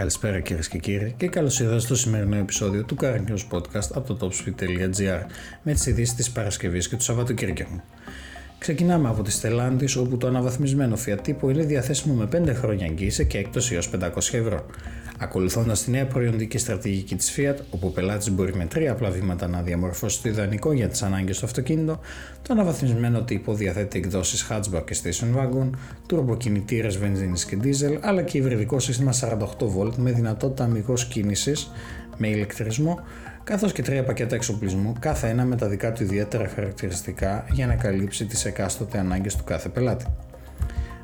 Καλησπέρα κυρίες και κύριοι και καλώς ήρθατε στο σημερινό επεισόδιο του Car News Podcast από το topspeed.gr με τις ειδήσεις της Παρασκευής και του Σαββατοκύριακου. Ξεκινάμε από τη Stellantis όπου το αναβαθμισμένο Fiat Tipo είναι διαθέσιμο με 5 χρόνια εγγύηση και έκπτωση έως 500 ευρώ. Ακολουθώντας τη νέα προϊόντικη στρατηγική της Fiat, όπου ο πελάτης μπορεί με τρία απλά βήματα να διαμορφώσει το ιδανικό για τις ανάγκες του αυτοκίνητο, το αναβαθμισμένο τύπο διαθέτει εκδόσεις hatchback και station wagon, τουρμποκινητήρες βενζίνης και diesel, αλλά και υβριδικό σύστημα 48V με δυνατότητα αμυγό κίνησης με ηλεκτρισμό, καθώς και τρία πακέτα εξοπλισμού, κάθε ένα με τα δικά του ιδιαίτερα χαρακτηριστικά για να καλύψει τις εκάστοτε ανάγκες του κάθε πελάτη.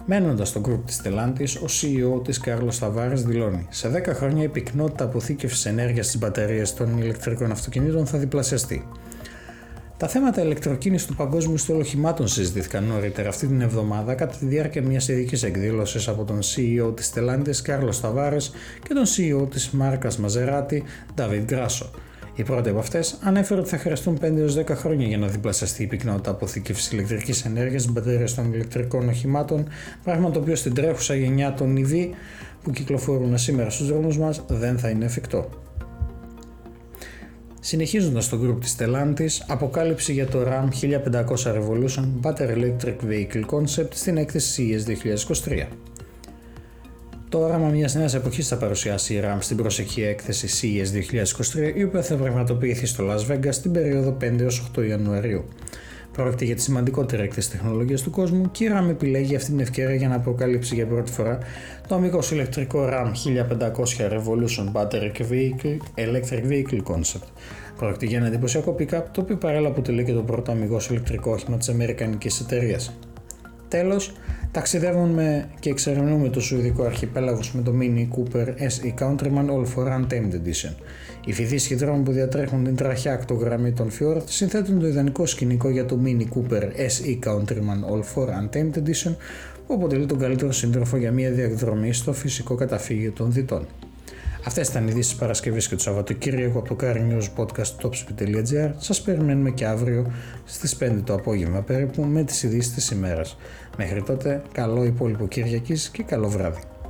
Μένοντας στο group της Stellantis, ο CEO της Κάρλος Ταβάρες δηλώνει: Σε 10 χρόνια η πυκνότητα αποθήκευσης ενέργειας στις μπαταρίες των ηλεκτρικών αυτοκινήτων θα διπλασιαστεί. Τα θέματα ηλεκτροκίνησης του παγκόσμιου στόλου οχημάτων συζητήθηκαν νωρίτερα αυτή την εβδομάδα κατά τη διάρκεια μιας ειδικής εκδήλωσης από τον CEO της Stellantis Κάρλος Ταβάρες και τον CEO της μάρκας Μαζεράτη David Γκράσο. Η πρώτη από αυτές ανέφερε ότι θα χρειαστούν 5 10 χρόνια για να διπλασιαστεί η πυκνότητα αποθήκευσης ηλεκτρικής ενέργειας στι μπαταρίε των ηλεκτρικών οχημάτων, πράγμα το οποίο στην τρέχουσα γενιά των EV που κυκλοφορούν σήμερα στους δρόμους μας δεν θα είναι εφικτό. Συνεχίζοντας το group της Stellantis, αποκάλυψη για το RAM 1500 Revolution Battery Electric Vehicle Concept στην έκθεση CES 2023. Το όραμα μιας νέας εποχής θα παρουσιάσει η RAM στην προσεχή έκθεση CES 2023, η οποία θα πραγματοποιηθεί στο Las Vegas την περίοδο 5 8 Ιανουαρίου. Πρόκειται για τη σημαντικότερη έκθεση τεχνολογίας του κόσμου και η RAM επιλέγει αυτή την ευκαιρία για να αποκαλύψει για πρώτη φορά το αμυγός ηλεκτρικό RAM 1500 Revolution Battery Vehicle Electric Vehicle Concept. Πρόκειται για ένα εντυπωσιακό pick-up το οποίο παράλληλα αποτελεί και το πρώτο αμυγός ηλεκτρικό όχημα της Αμερικανικής εταιρείας. Τέλος, ταξιδεύουμε και εξερευνούμε το σουηδικό αρχιπέλαγο με το Mini Cooper SE Countryman All for Untamed Edition. Οι φοιτοί σχεδρών που διατρέχουν την τραχιά ακτογραμμή των Fjord συνθέτουν το ιδανικό σκηνικό για το Mini Cooper SE Countryman All for Untamed Edition που αποτελεί τον καλύτερο σύντροφο για μια διαδρομή στο φυσικό καταφύγιο των διτών. Αυτές ήταν οι ειδήσεις της Παρασκευής και του Σαββατοκύριακου από το Car News Podcast topspeed.gr. Σας περιμένουμε και αύριο στις 5 το απόγευμα περίπου με τις ειδήσεις της ημέρας. Μέχρι τότε, καλό υπόλοιπο Κυριακής και καλό βράδυ.